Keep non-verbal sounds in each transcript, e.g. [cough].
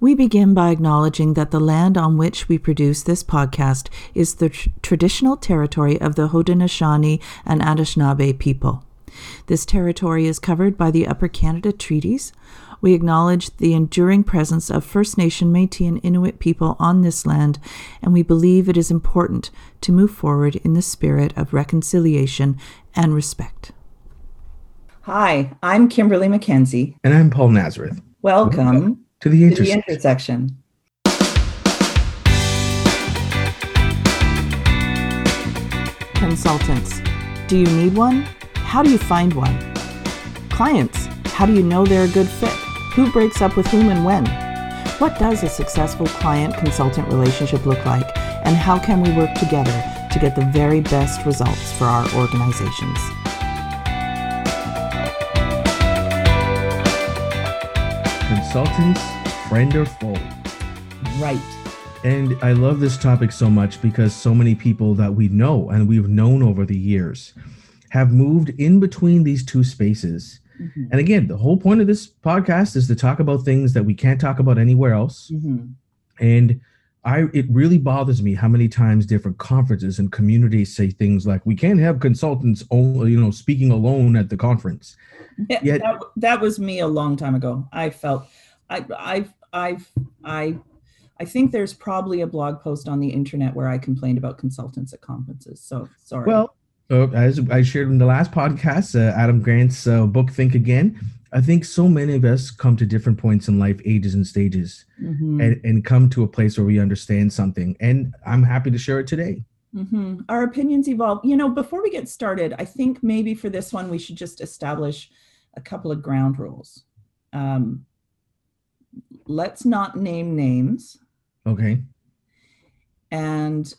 We begin by acknowledging that the land on which we produce this podcast is the tr- traditional territory of the Haudenosaunee and Anishinaabe people. This territory is covered by the Upper Canada Treaties. We acknowledge the enduring presence of First Nation, Metis, and Inuit people on this land, and we believe it is important to move forward in the spirit of reconciliation and respect. Hi, I'm Kimberly McKenzie. And I'm Paul Nazareth. Welcome to the to the intersection. intersection. Consultants. Do you need one? How do you find one? Clients. How do you know they're a good fit? Who breaks up with whom and when? What does a successful client consultant relationship look like? And how can we work together to get the very best results for our organizations? Consultants, friend or foe. Right. And I love this topic so much because so many people that we know and we've known over the years have moved in between these two spaces. Mhm. And again, the whole point of this podcast is to talk about things that we can't talk about anywhere else. Mhm. And I it really bothers me how many times different conferences and communities say things like we can't have consultants only, you know, speaking alone at the conference. Yeah, Yet- that, that was me a long time ago. I felt I I've I've I I think there's probably a blog post on the internet where I complained about consultants at conferences. So sorry. Well, uh, as I shared in the last podcast, uh, Adam Grant's uh, book Think Again, I think so many of us come to different points in life, ages and stages, Mhm, and, and come to a place where we understand something. And I'm happy to share it today. mhm. Our opinions evolve. You know, before we get started, I think maybe for this one we should just establish a couple of ground rules. Um, let's not name names. Okay. and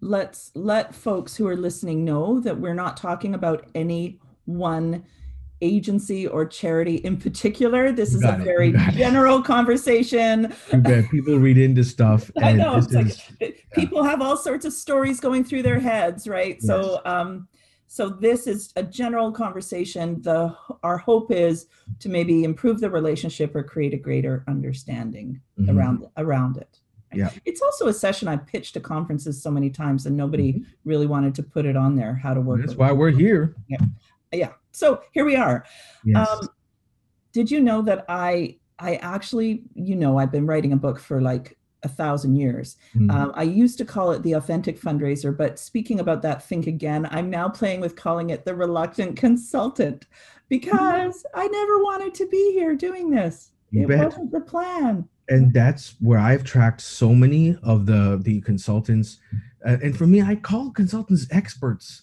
let's let folks who are listening know that we're not talking about any one agency or charity in particular this is a it, very got it. general conversation people read into stuff. [laughs] i know it's like is- people have all sorts of stories going through their heads right so um so this is a general conversation the our hope is to maybe improve the relationship or create a greater understanding Mhm. around around it. Yeah. It's also a session I've pitched to conferences so many times and nobody Mhm. really wanted to put it on there, how to work. That's why we're here. Yeah. Yeah. So here we are. Yes. Um, did you know that I I actually, you know, I've been writing a book for like a thousand years. Mhm. Um, I used to call it the authentic fundraiser, but speaking about that, think again. I'm now playing with calling it the reluctant consultant because I never wanted to be here doing this. You it bet. wasn't the plan. And that's where I've tracked so many of the the consultants, uh, and for me, I call consultants experts.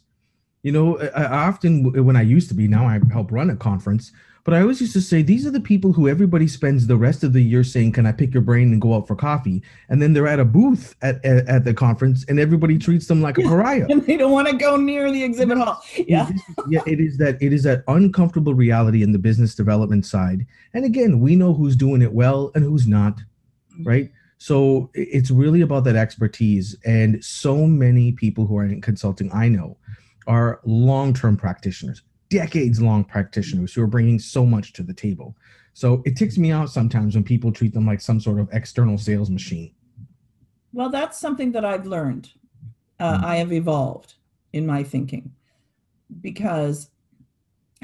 You know, I, I often when I used to be, now I help run a conference, but I always used to say these are the people who everybody spends the rest of the year saying, "Can I pick your brain and go out for coffee?" And then they're at a booth at at, at the conference, and everybody treats them like a [laughs] pariah. And they don't want to go near the exhibit hall. Yeah. yeah it is that it is that uncomfortable reality in the business development side and again we know who's doing it well and who's not mm-hmm. right so it's really about that expertise and so many people who are in consulting i know are long-term practitioners decades long practitioners who are bringing so much to the table so it ticks me out sometimes when people treat them like some sort of external sales machine Well, that's something that I've learned. Uh, Mhm. I have evolved in my thinking because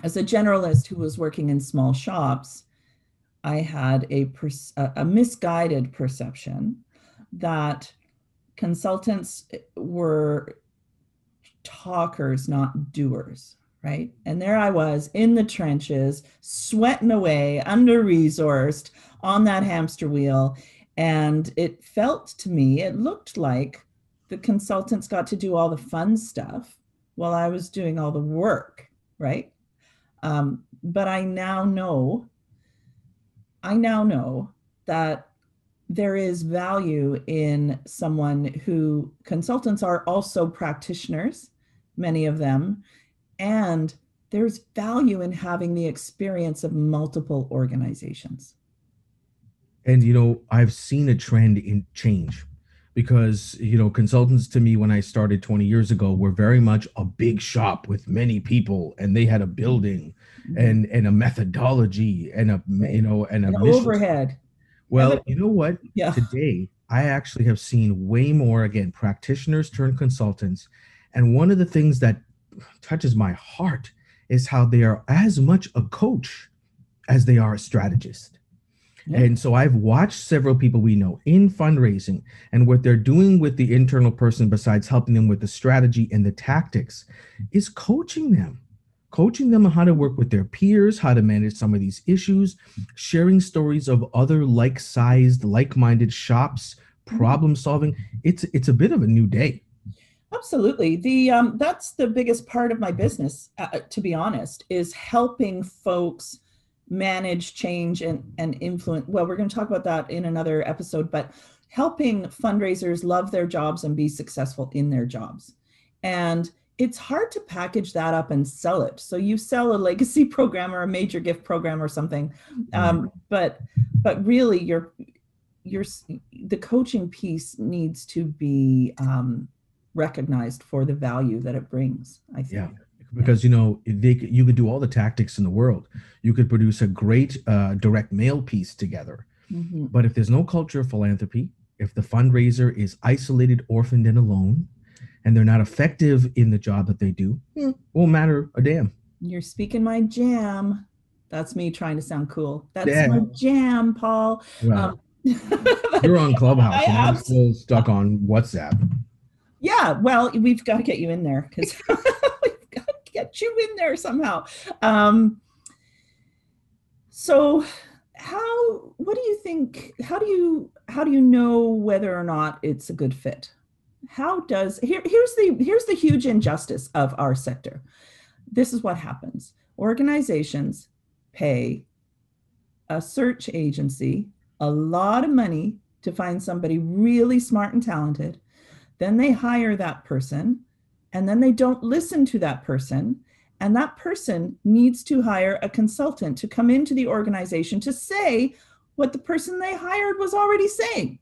as a generalist who was working in small shops, I had a, pers- a a misguided perception that consultants were talkers, not doers, right? And there I was in the trenches, sweating away, under resourced on that hamster wheel. And it felt to me, it looked like the consultants got to do all the fun stuff while I was doing all the work, right? Um, but I now know, I now know that there is value in someone who consultants are also practitioners, many of them, and there's value in having the experience of multiple organizations. and you know i've seen a trend in change because you know consultants to me when i started 20 years ago were very much a big shop with many people and they had a building mm-hmm. and and a methodology and a you know and a An mission. overhead. Well, you know what? Yeah. Today, I actually have seen way more, again, practitioners turn consultants. And one of the things that touches my heart is how they are as much a coach as they are a strategist. Yeah. And so I've watched several people we know in fundraising and what they're doing with the internal person, besides helping them with the strategy and the tactics, is coaching them coaching them on how to work with their peers, how to manage some of these issues, sharing stories of other like-sized, like-minded shops, mm-hmm. problem solving. It's it's a bit of a new day. Absolutely. The um, that's the biggest part of my business, uh, uh to be honest, is helping folks manage change and and influence. Well, we're going to talk about that in another episode, but helping fundraisers love their jobs and be successful in their jobs. And it's hard to package that up and sell it. So you sell a legacy [laughs] program or a major gift program or something, um, mm-hmm. but but really your your the coaching piece needs to be um, recognized for the value that it brings. I think. Yeah because you know they you could do all the tactics in the world you could produce a great uh, direct mail piece together mm-hmm. but if there's no culture of philanthropy if the fundraiser is isolated orphaned and alone and they're not effective in the job that they do, hmm. won't matter a damn. You're speaking my jam. That's me trying to sound cool. That's yeah. my jam, Paul. Um, [laughs] you're on Clubhouse. I, am still stuck on WhatsApp. Yeah, well, we've got to get you in there because [laughs] we've got to get you in there somehow. Um, so how what do you think how do you how do you know whether or not it's a good fit? How does here here's the here's the huge injustice of our sector. This is what happens. Organizations pay a search agency a lot of money to find somebody really smart and talented then they hire that person and then they don't listen to that person and that person needs to hire a consultant to come into the organization to say what the person they hired was already saying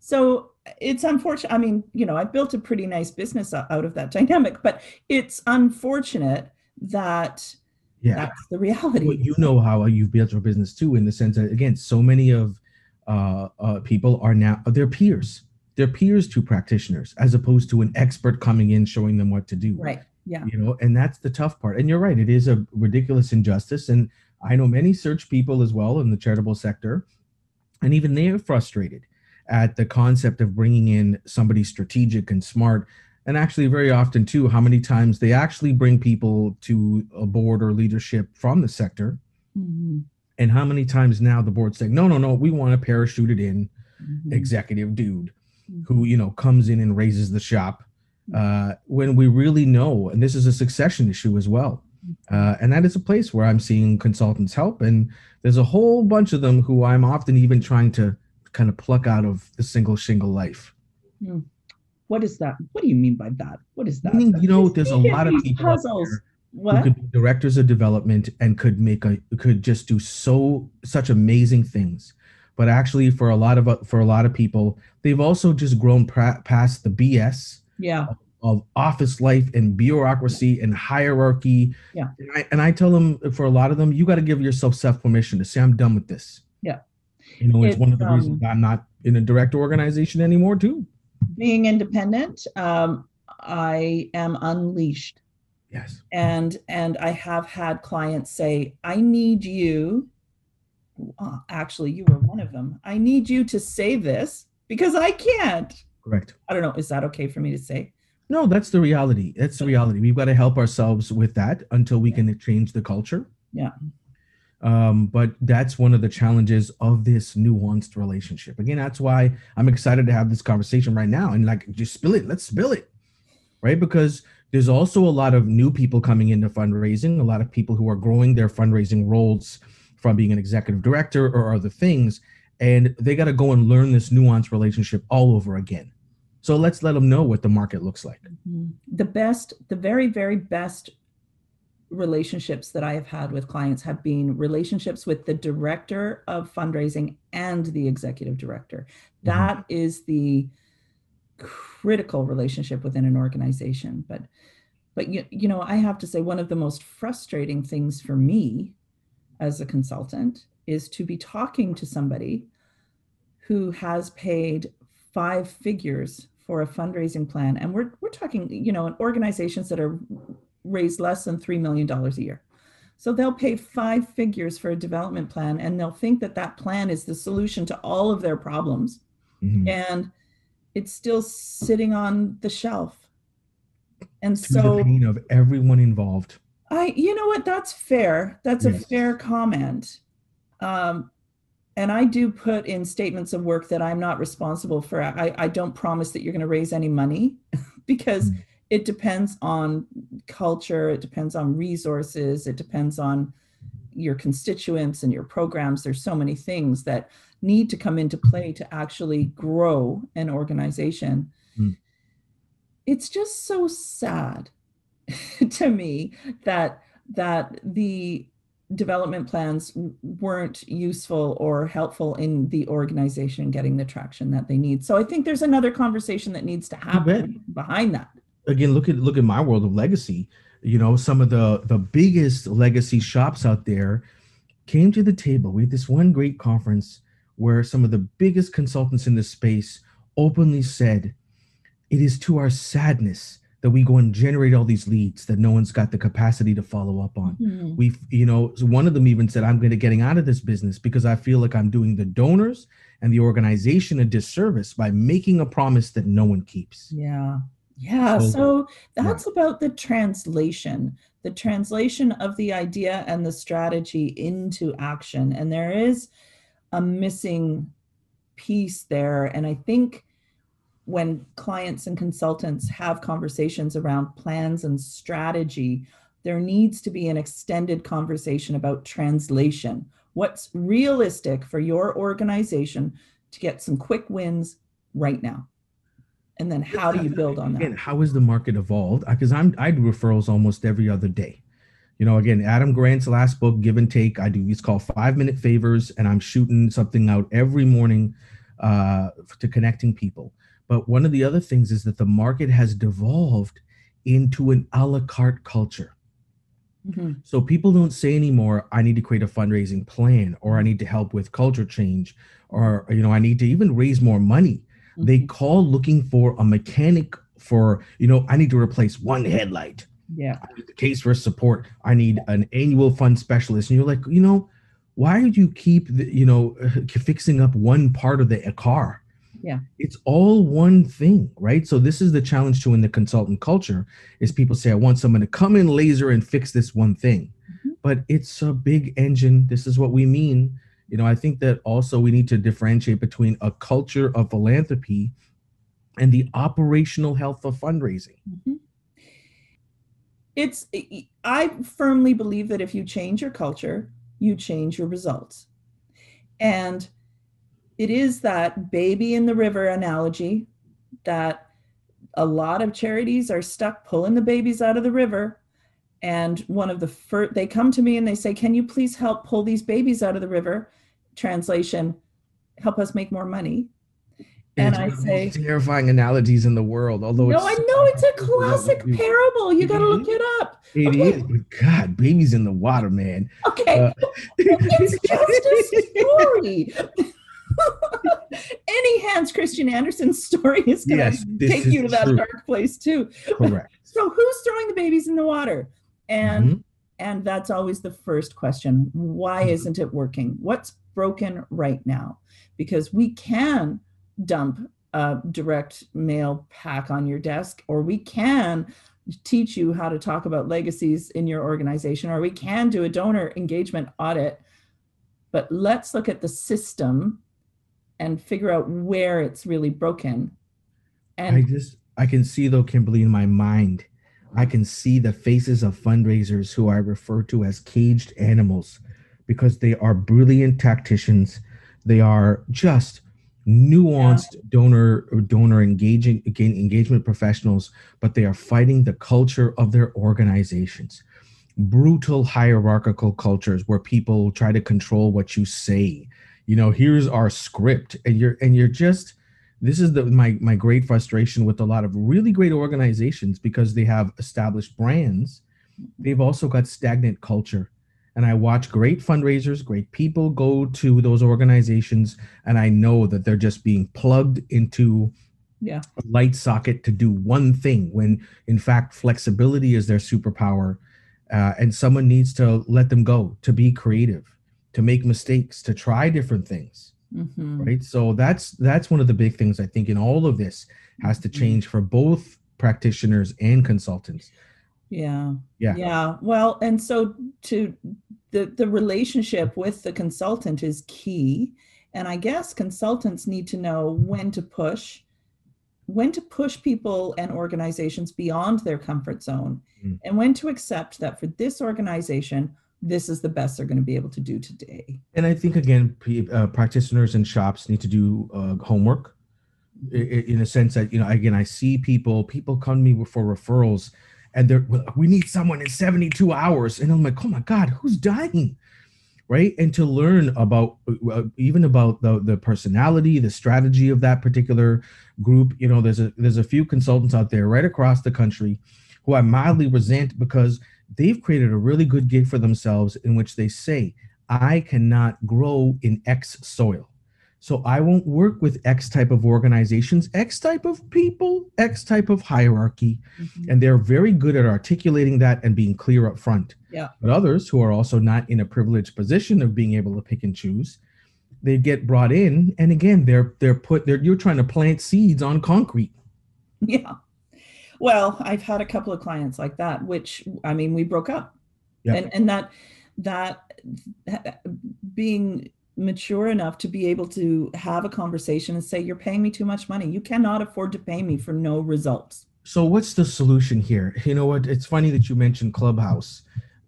so it's unfortunate. I mean, you know, I've built a pretty nice business out of that dynamic, but it's unfortunate that yeah. that's the reality. Well, you know how you've built your business too, in the sense that again, so many of uh, uh, people are now their peers. They're peers to practitioners, as opposed to an expert coming in showing them what to do. Right. Yeah. You know, and that's the tough part. And you're right; it is a ridiculous injustice. And I know many search people as well in the charitable sector, and even they are frustrated at the concept of bringing in somebody strategic and smart and actually very often too how many times they actually bring people to a board or leadership from the sector mm-hmm. and how many times now the board's saying no no no we want a parachuted in mm-hmm. executive dude. Who you know comes in and raises the shop uh, when we really know and this is a succession issue as well mm-hmm. uh, and that is a place where i'm seeing consultants help and there's a whole bunch of them who i'm often even trying to kind of pluck out of the single shingle life. Hmm. What is that? What do you mean by that? What is that? Meaning, you know, there's a lot of people puzzles. who could be directors of development and could make a could just do so such amazing things. But actually, for a lot of for a lot of people, they've also just grown pra- past the BS. Yeah. Of, of office life and bureaucracy and hierarchy. Yeah. And I, and I tell them for a lot of them, you got to give yourself self permission to say, I'm done with this. Yeah. You know, it's, it's one of the um, reasons I'm not in a direct organization anymore, too. Being independent, um, I am unleashed. Yes. And and I have had clients say, I need you. Well, actually, you were one of them. I need you to say this because I can't. Correct. I don't know. Is that okay for me to say? No, that's the reality. That's the reality. We've got to help ourselves with that until we can change the culture. Yeah. Um, but that's one of the challenges of this nuanced relationship. Again, that's why I'm excited to have this conversation right now and like just spill it. Let's spill it, right? Because there's also a lot of new people coming into fundraising, a lot of people who are growing their fundraising roles from being an executive director or other things, and they got to go and learn this nuanced relationship all over again. So let's let them know what the market looks like. Mm-hmm. The best, the very, very best relationships that I have had with clients have been relationships with the director of fundraising and the executive director. Mm-hmm. That is the critical relationship within an organization. But but you, you know, I have to say one of the most frustrating things for me as a consultant is to be talking to somebody who has paid five figures for a fundraising plan. And we're, we're talking, you know, in organizations that are raised less than $3 million a year. So they'll pay five figures for a development plan and they'll think that that plan is the solution to all of their problems. Mm-hmm. And it's still sitting on the shelf. And to so the pain of everyone involved. I, you know what, that's fair. That's yes. a fair comment. Um, and I do put in statements of work that I'm not responsible for. I, I don't promise that you're going to raise any money [laughs] because mm it depends on culture, it depends on resources, it depends on your constituents and your programs. There's so many things that need to come into play to actually grow an organization. Mm. It's just so sad [laughs] to me that that the development plans weren't useful or helpful in the organization getting the traction that they need. So I think there's another conversation that needs to happen behind that. Again, look at look at my world of legacy. You know, some of the the biggest legacy shops out there came to the table. We had this one great conference where some of the biggest consultants in this space openly said, "It is to our sadness that we go and generate all these leads that no one's got the capacity to follow up on. Mm-hmm. We've, you know, one of them even said, I'm going to getting out of this business because I feel like I'm doing the donors and the organization a disservice by making a promise that no one keeps. Yeah. Yeah. So, so that's about the translation, the translation of the idea and the strategy into action. And there is a missing piece there. And I think when clients and consultants have conversations around plans and strategy, there needs to be an extended conversation about translation. What's realistic for your organization to get some quick wins right now? And then how do you build on that? Again, how has the market evolved? Because I'm I do referrals almost every other day. You know, again, Adam Grant's last book, Give and Take, I do these called five minute favors, and I'm shooting something out every morning uh, to connecting people. But one of the other things is that the market has devolved into an a la carte culture. Mm-hmm. So people don't say anymore, I need to create a fundraising plan or I need to help with culture change or you know, I need to even raise more money. Mm-hmm. They call looking for a mechanic for, you know, I need to replace one headlight. Yeah. i the case for support. I need an annual fund specialist. And you're like, you know, why do you keep the, you know, [laughs] fixing up one part of the car? Yeah. It's all one thing right? So this is the challenge to in the consultant culture is people say i want someone to come in laser and fix this one thing. Mm-hmm. but it's a big engine. This is what we mean. You know i think that also we need to differentiate between a culture of philanthropy and the operational health of fundraising. Mm-hmm. it's i firmly believe that if you change your culture you change your results. And it is that baby in the river analogy that a lot of charities are stuck pulling the babies out of the river and one of the first they come to me and they say can you please help pull these babies out of the river translation help us make more money and I say terrifying analogies in the world. Although no, I know it's a [laughs] classic parable. You got to look it up. It okay. is, but God, babies in the water, man. Okay, uh, it's just a story. [laughs] [laughs] any Hans Christian Andersen story is going to yes, take you to that true. dark place too. Correct. [laughs] so who's throwing the babies in the water? And mm-hmm. and that's always the first question. Why mm-hmm. isn't it working? What's broken right now? Because we can dump a direct mail pack on your desk, or we can teach you how to talk about legacies in your organization, or we can do a donor engagement audit. But let's look at the system and figure out where it's really broken. And I just I can see though, Kimberly, in my mind, I can see the faces of fundraisers who I refer to as caged animals because they are brilliant tacticians. They are just nuanced yeah. donor donor engaging again engagement professionals, but they are fighting the culture of their organizations. Brutal hierarchical cultures where people try to control what you say you know here's our script. And you're and you're just this is the my my great frustration with a lot of really great organizations because they have established brands. They've also got stagnant culture. And I watch great fundraisers, great people go to those organizations, and I know that they're just being plugged into yeah. a light socket to do one thing when in fact flexibility is their superpower uh, and someone needs to let them go to be creative to make mistakes to try different things Mhm. right so that's that's one of the big things i think in all of this has to Mhm. change for both practitioners and consultants Yeah. Yeah. Yeah. Well, and so to the the relationship with the consultant is key. And I guess consultants need to know when to push, when to push people and organizations beyond their comfort zone, Mm. and when to accept that for this organization, this is the best they're going to be able to do today. and i think again uh, practitioners and shops need to do uh, homework. In a sense that you know again i see people people come to me for referrals and they're we need someone in 72 hours. And i'm like oh my god who's dying? Right? And to learn about uh, even about the the personality the strategy of that particular group you know there's a there's a few consultants out there right across the country who i mildly resent because they've created a really good gig for themselves in which they say i cannot grow in x soil so I won't work with X type of organizations, X type of people, X type of hierarchy. Mm-hmm. And they're very good at articulating that and being clear up front. Yeah. But others who are also not in a privileged position of being able to pick and choose, they get brought in. And again, they're they're put they're you're trying to plant seeds on concrete. Yeah. Well, I've had a couple of clients like that, which I mean, we broke up. Yeah. And and that that being mature enough to be able to have a conversation and say, You're paying me too much money. You cannot afford to pay me for no results. So what's the solution here? You know what? It's funny that you mentioned Clubhouse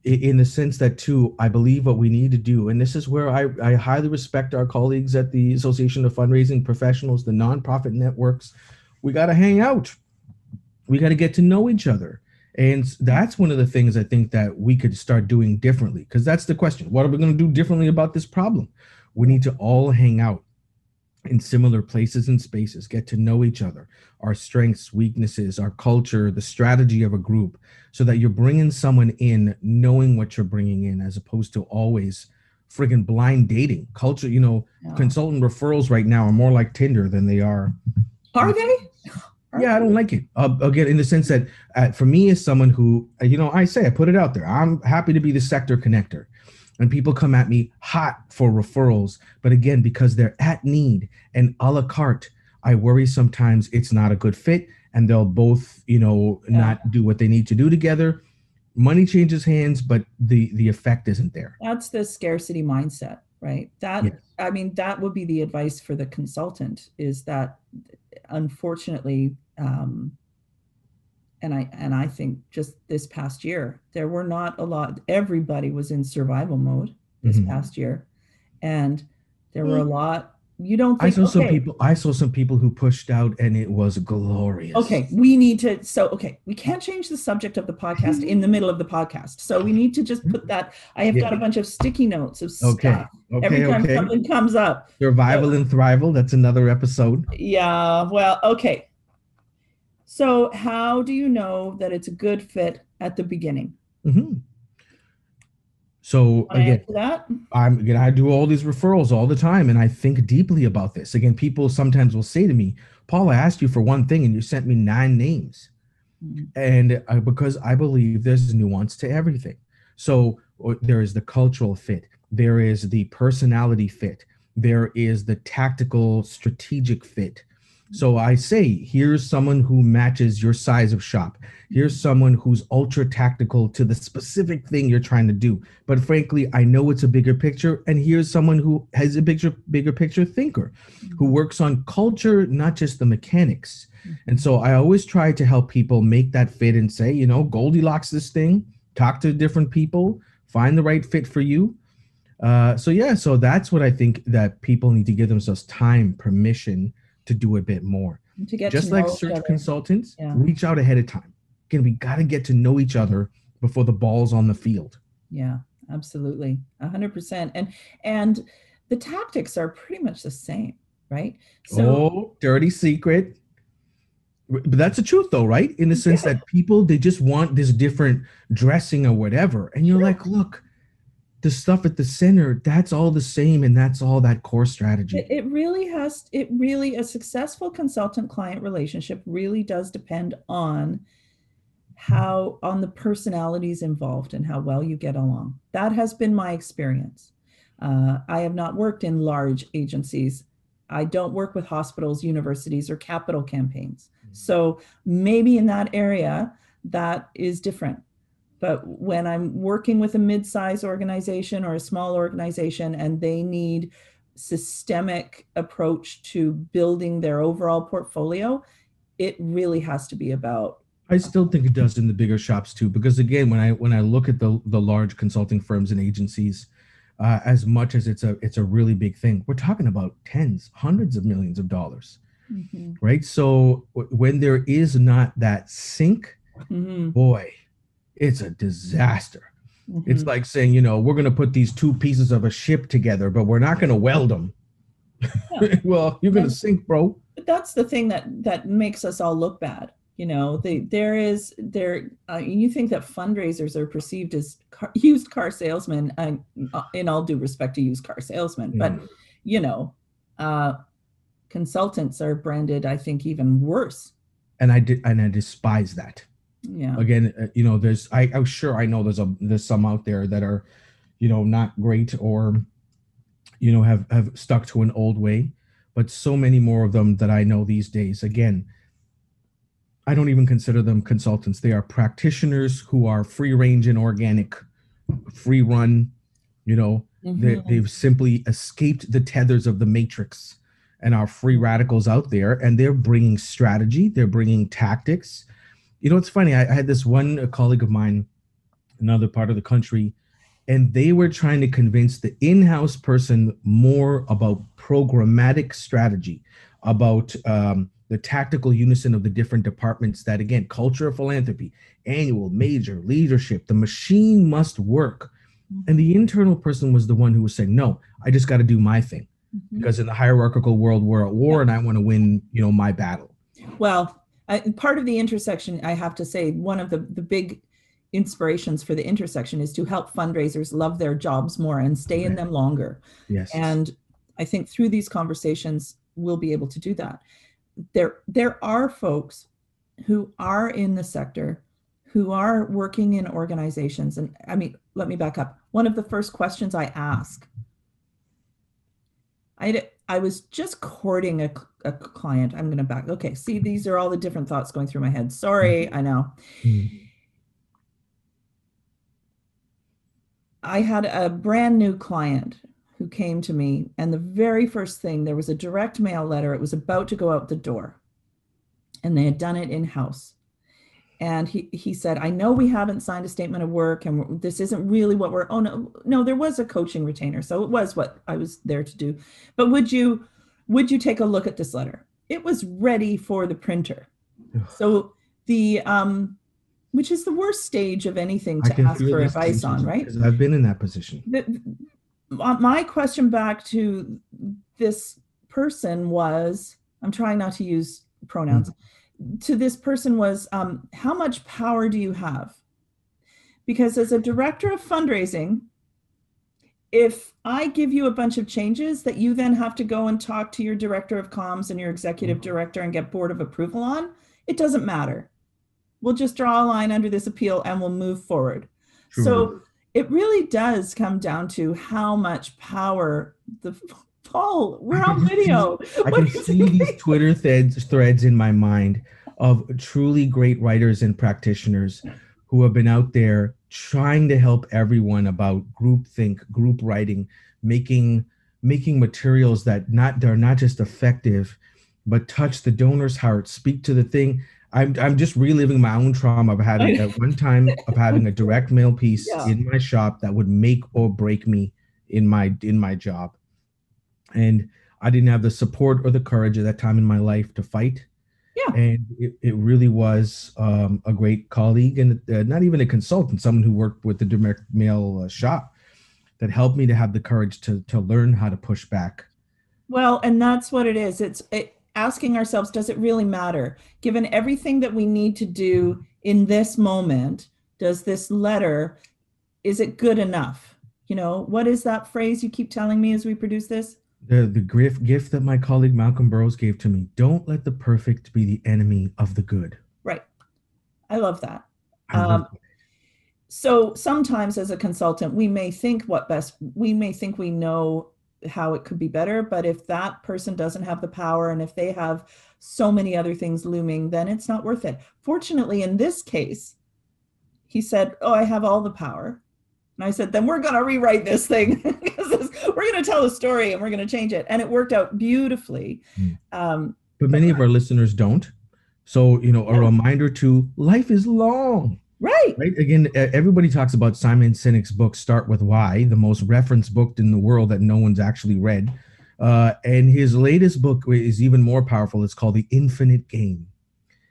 in the sense that too, I believe what we need to do, and this is where I, I highly respect our colleagues at the Association of Fundraising Professionals, the nonprofit networks. We got to hang out. We got to get to know each other. And that's one of the things I think that we could start doing differently. Because that's the question. What are we going to do differently about this problem? We need to all hang out in similar places and spaces, get to know each other, our strengths, weaknesses, our culture, the strategy of a group, so that you're bringing someone in knowing what you're bringing in as opposed to always friggin' blind dating. Culture, you know, Yeah. consultant referrals right now are more like Tinder than they are Are they? Yeah, I don't like it. Uh, again, in the sense that uh, for me, as someone who, uh, you know, I say I put it out there. I'm happy to be the sector connector, and people come at me hot for referrals. But again, because they're at need and a la carte, I worry sometimes it's not a good fit, and they'll both, you know, Yeah. not do what they need to do together. Money changes hands, but the the effect isn't there. That's the scarcity mindset, right? That Yes. I mean, that would be the advice for the consultant is that unfortunately, um, and I and I think just this past year, there were not a lot, everybody was in survival mode this Mhm. past year. And there were a lot, you don't I think, saw some people. I saw some people who pushed out, and it was glorious. okay, we need to, so, okay, we can't change the subject of the podcast in the middle of the podcast. So we need to just put that, I have Yeah. got a bunch of sticky notes of Okay. stuff. Every Okay. time Okay. something comes up. Survival and thrival. That's another episode. Yeah, well, okay. So how do you know that it's a good fit at the beginning? hmm So to again, that? I'm again, I do all these referrals all the time, and I think deeply about this. Again, people sometimes will say to me, "Paul, I asked you for one thing, and you sent me nine names." Mhm. and uh, because I believe there's nuance to everything. So uh, there is the cultural fit, there is the personality fit, there is the tactical strategic fit. So I say, here's someone who matches your size of shop. Here's someone who's ultra tactical to the specific thing you're trying to do. But frankly, I know it's a bigger picture. And here's someone who has a bigger, bigger picture thinker who works on culture, not just the mechanics. And so I always try to help people make that fit and say, you know, Goldilocks this thing, talk to different people, find the right fit for you. Uh, so yeah, so that's what I think that people need to give themselves time, permission to do a bit more. To get Just like search other. consultants, Yeah. reach out ahead of time. Again, we got to get to know each other before the ball's on the field. Yeah, absolutely. A hundred percent. And and the tactics are pretty much the same, right? So oh, dirty secret. But that's the truth, though, right? In the sense Yeah. that people they just want this different dressing or whatever, and you're Sure. like, look, the stuff at the center, that's all the same and that's all that core strategy. It, really has, it really, a successful consultant client relationship really does depend on how, on the personalities involved and how well you get along. That has been my experience. Uh, I have not worked in large agencies. I don't work with hospitals, universities, or capital campaigns. Mm-hmm. So maybe in that area, that is different. But when I'm working with a mid-sized organization or a small organization and they need systemic approach to building their overall portfolio, it really has to be about I still think it does in the bigger shops too, because again, when I when I look at the the large consulting firms and agencies, uh, as much as it's a it's a really big thing, we're talking about tens, hundreds of millions of dollars, mm-hmm. right? So w- when there is not that sync, mm-hmm. boy, it's a disaster. Mm-hmm. It's like saying, you know, we're going to put these two pieces of a ship together, but we're not going to weld them. Yeah. [laughs] well, you're going to sink, bro. But that's the thing that that makes us all look bad. You know, they, there is there. Uh, you think that fundraisers are perceived as car, [laughs] used car salesmen, and uh, in all due respect to used car salesmen, mm. but you know, uh, consultants are branded, I think, even worse. And I did, and I despise that yeah. Again uh, you know there's I, i'm sure i know there's a there's some out there that are you know not great or you know have have stuck to an old way but so many more of them that i know these days. Again i don't even consider them consultants. They are practitioners who are free range and organic free run you know? Mm-hmm. they, they've simply escaped the tethers of the matrix and are free radicals out there and they're bringing strategy they're bringing tactics you know, it's funny. I, I had this one colleague of mine, another part of the country, and they were trying to convince the in-house person more about programmatic strategy, about um, the tactical unison of the different departments. That again, culture of philanthropy, annual, major, leadership. The machine must work, and the internal person was the one who was saying, "No, I just got to do my thing." Mm-hmm. Because in the hierarchical world, we're at war, and I want to win, you know, my battle. Well, I, part of the intersection, I have to say, one of the, the big inspirations for the intersection is to help fundraisers love their jobs more and stay in them longer. Yes. And I think through these conversations, we'll be able to do that. There, there are folks who are in the sector who are working in organizations. And I mean, let me back up. One of the first questions I ask, I, I was just courting a, a client. I'm going to back. Okay, see, these are all the different thoughts going through my head. Sorry, mm-hmm. I know. Mm-hmm. I had a brand new client who came to me, and the very first thing, there was a direct mail letter. It was about to go out the door, and they had done it in house and he, he said i know we haven't signed a statement of work and this isn't really what we're oh no no there was a coaching retainer so it was what i was there to do. But would you would you take a look at this letter? It was ready for the printer. So the um which is the worst stage of anything to ask for advice on right? i've been in that position. The, my question back to this person was i'm trying not to use pronouns mm-hmm to this person was um, how much power do you have? Because as a director of fundraising, if I give you a bunch of changes that you then have to go and talk to your director of comms and your executive mm-hmm. director and get board of approval on, it doesn't matter. We'll just draw a line under this appeal and we'll move forward. True. So it really does come down to how much power the Paul, we're on video. [laughs] I can see these Twitter threads threads in my mind of truly great writers and practitioners who have been out there trying to help everyone about group think, group writing, making making materials that not they're not just effective, but touch the donor's heart, speak to the thing. I'm I'm just reliving my own trauma of having [laughs] at one time of having a direct mail piece yeah. in my shop that would make or break me in my in my job. And I didn't have the support or the courage at that time in my life to fight. Yeah. And it, it really was um, a great colleague and uh, not even a consultant, someone who worked with the direct mail uh, shop that helped me to have the courage to, to learn how to push back. Well, and that's what it is. It's it, asking ourselves, does it really matter? Given everything that we need to do in this moment, does this letter, is it good enough? you know, what is that phrase you keep telling me as we produce this? The the gift gift that my colleague Malcolm Burrows gave to me. Don't let the perfect be the enemy of the good. Right. I love that. I love Um, so sometimes as a consultant we may think what best we may think we know how it could be better but if that person doesn't have the power and if they have so many other things looming then it's not worth it fortunately in this case he said oh i have all the power and i said then we're going to rewrite this thing because this- we're going to tell the story and we're going to change it and it worked out beautifully Mm. um, but many of our listeners don't. So, you know, a Yeah. reminder to life is long, right right? Again, everybody talks about Simon Sinek's book, Start With Why, the most referenced book in the world that no one's actually read. Uh, and his latest book is even more powerful. It's called The Infinite Game.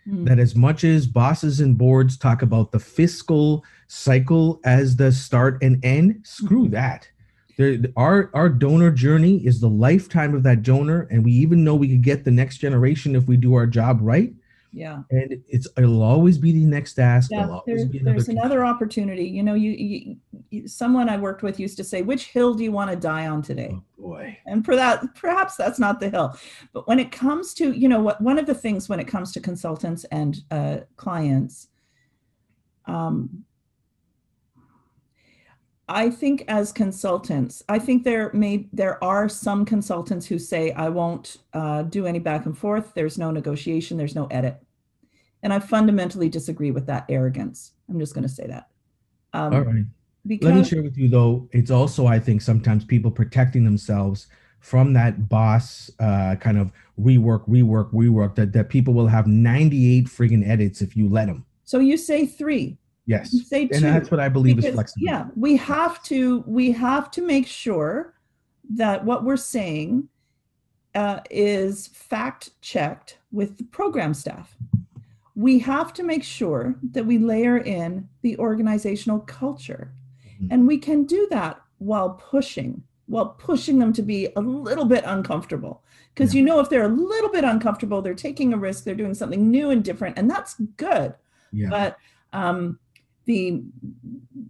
Mm. that as much as bosses and boards talk about the fiscal cycle as the start and end, screw Mhm. that. There, our our donor journey is the lifetime of that donor, and we even know we could get the next generation if we do our job right. yeah And it's it'll always be the next ask. Yeah, there'll always there, be another. there's another opportunity. You know, you, you, you someone I worked with used to say, "Which hill do you want to die on today?" Oh boy. And for that, perhaps that's not the hill. But when it comes to, you know, what one of the things when it comes to consultants and uh, clients, um, I think as consultants, I think there may there are some consultants who say, "I won't uh, do any back and forth. There's no negotiation. There's no edit." And I fundamentally disagree with that arrogance. I'm just going to say that. Um, All right. Let me share with you though. It's also I think sometimes people protecting themselves from that boss uh, kind of rework, rework, rework. That that people will have 98 friggin' edits if you let them. so you say three, Yes. you say two. and that's what I believe is flexible. yeah we have to we have to make sure that what we're saying uh, is fact checked with the program staff we have to make sure that we layer in the organizational culture Mhm. and we can do that while pushing while pushing them to be a little bit uncomfortable because Yeah. you know if they're a little bit uncomfortable they're taking a risk they're doing something new and different and that's good Yeah. but um, the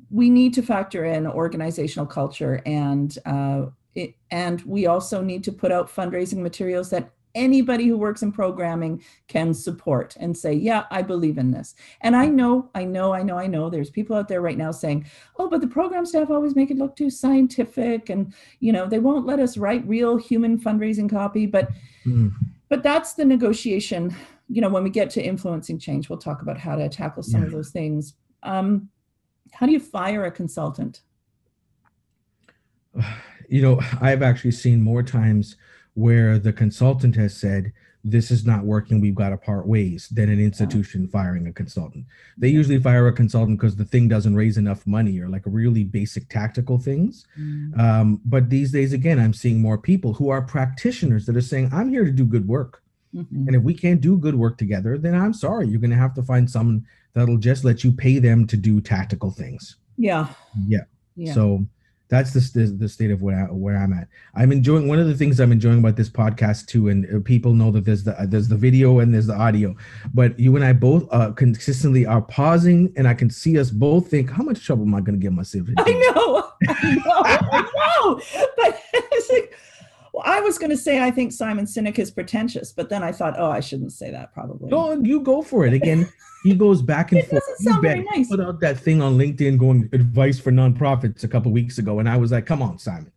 we need to factor in organizational culture and uh, it, and we also need to put out fundraising materials that anybody who works in programming can support and say yeah i believe in this. And i know i know i know i know there's people out there right now saying oh but the program staff always make it look too scientific and you know they won't let us write real human fundraising copy. But Mm. but that's the negotiation you know when we get to influencing change we'll talk about how to tackle some of those things um, how do you fire a consultant [sighs] you know, I've actually seen more times where the consultant has said, this is not working, we've got to part ways, than an institution firing a consultant. They usually fire a consultant because the thing doesn't raise enough money or like really basic tactical things. Um, but these days, again, I'm seeing more people who are practitioners that are saying, I'm here to do good work. Mhm. And if we can't do good work together, then I'm sorry, you're going to have to find someone that'll just let you pay them to do tactical things. yeah Yeah. yeah So that's the, st- the state of where, I, where I'm at. I'm enjoying one of the things I'm enjoying about this podcast too, and uh, people know that there's the uh, there's the video and there's the audio, but you and I both uh, consistently are pausing, and I can see us both think, how much trouble am I going to get myself into? i know [laughs] i know i know but [laughs] it's like well, i was going to say i think simon sinek is pretentious but then i thought oh i shouldn't say that probably No, you go for it. Again, he goes back and It forth. doesn't sound very He nice. Put out that thing on LinkedIn going advice for nonprofits a couple weeks ago, and I was like, "Come on, Simon!"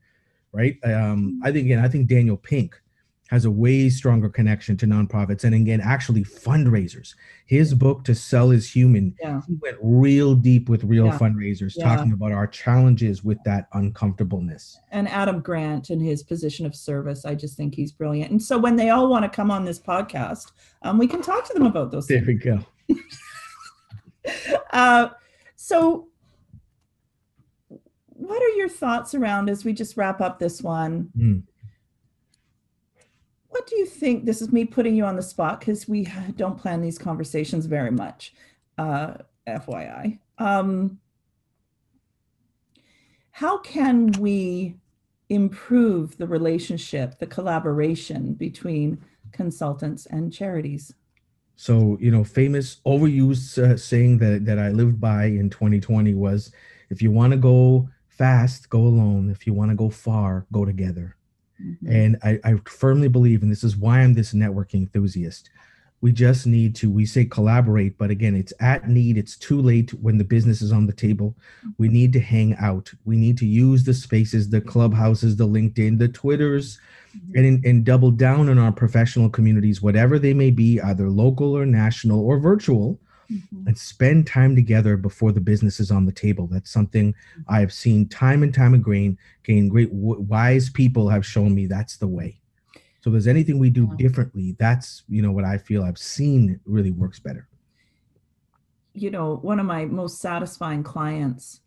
Right? Um, I think again, I think Daniel Pink has a way stronger connection to nonprofits, and again, actually fundraisers. His book "To Sell Is Human," yeah he went real deep with real Yeah. fundraisers, Yeah. talking about our challenges with that uncomfortableness. and Adam Grant and his position of service. I just think he's brilliant. And so when they all want to come on this podcast, um, we can talk to them about those There things. we go. [laughs] Uh, so, what are your thoughts around as we just wrap up this one? Mm. What do you think? This is me putting you on the spot because we don't plan these conversations very much, uh, FYI. Um, how can we improve the relationship, the collaboration between consultants and charities? So, you know, famous overused uh, saying that that I lived by in 2020 was if you want to go fast, go alone. If you want to go far, go together. Mhm. And I, I firmly believe, and this is why I'm this networking enthusiast. We just need to, we say collaborate, but again, it's at need. It's too late when the business is on the table. We need to hang out. We need to use the spaces, the clubhouses, the LinkedIn, the Twitters, and, and double down on our professional communities, whatever they may be, either local or national or virtual, Mhm. and spend time together before the business is on the table. That's something I have seen time and time again. Again, great wise people have shown me that's the way. So if there's anything we do differently, that's you know what I feel I've seen really works better. you know, one of my most satisfying clients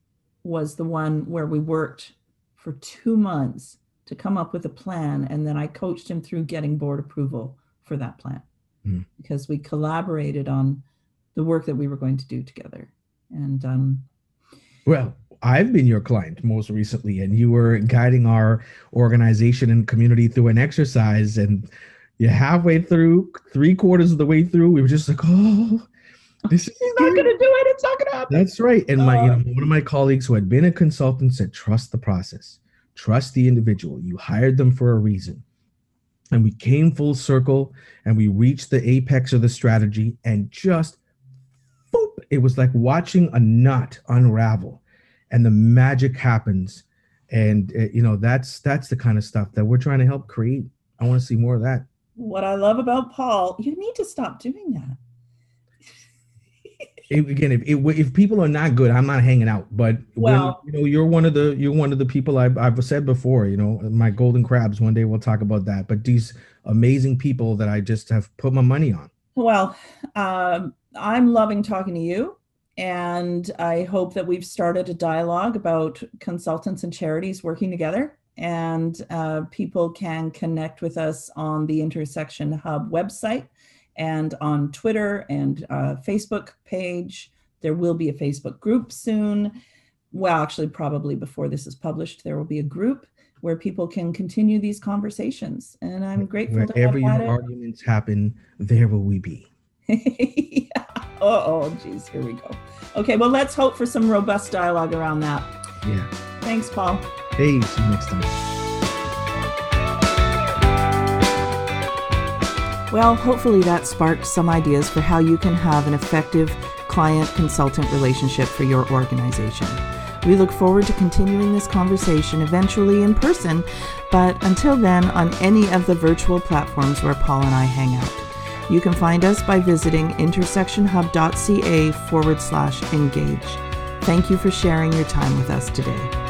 was the one where we worked for two months to come up with a plan. And then I coached him through getting board approval for that plan Mhm. because we collaborated on the work that we were going to do together. And um, Well, I've been your client most recently, and you were guiding our organization and community through an exercise. And you're halfway through, three quarters of the way through, we were just like, oh, this is not going to do it. It's not going to happen. That's right. And my, you Uh, know, one of my colleagues who had been a consultant said, trust the process, trust the individual. You hired them for a reason. And we came full circle and we reached the apex of the strategy and just boop, it was like watching a knot unravel and the magic happens. And uh, you know, that's that's the kind of stuff that we're trying to help create. I want to see more of that. What I love about Paul, you need to stop doing that. [laughs] If, again, if, if if people are not good, I'm not hanging out. But Well- when, you know, you're one of the you're one of the people I've I've said before. You know, my golden crabs. One day we'll talk about that. But these amazing people that I just have put my money on. Well, um, I'm loving talking to you. And I hope that we've started a dialogue about consultants and charities working together. And uh, people can connect with us on the Intersection Hub website and on Twitter and uh, Facebook page. There will be a Facebook group soon. Well, actually, probably before this is published, there will be a group where people can continue these conversations. And I'm grateful to Wherever have your arguments happen, there will we be. [laughs] yeah. Oh, oh, geez, here we go. Okay, well, let's hope for some robust dialogue around that. Yeah. Thanks, Paul. Hey, see you next time. Well, hopefully that sparked some ideas for how you can have an effective client consultant relationship for your organization. We look forward to continuing this conversation eventually in person, but until then, on any of the virtual platforms where Paul and I hang out. You can find us by visiting intersectionhub.ca forward slash engage. Thank you for sharing your time with us today.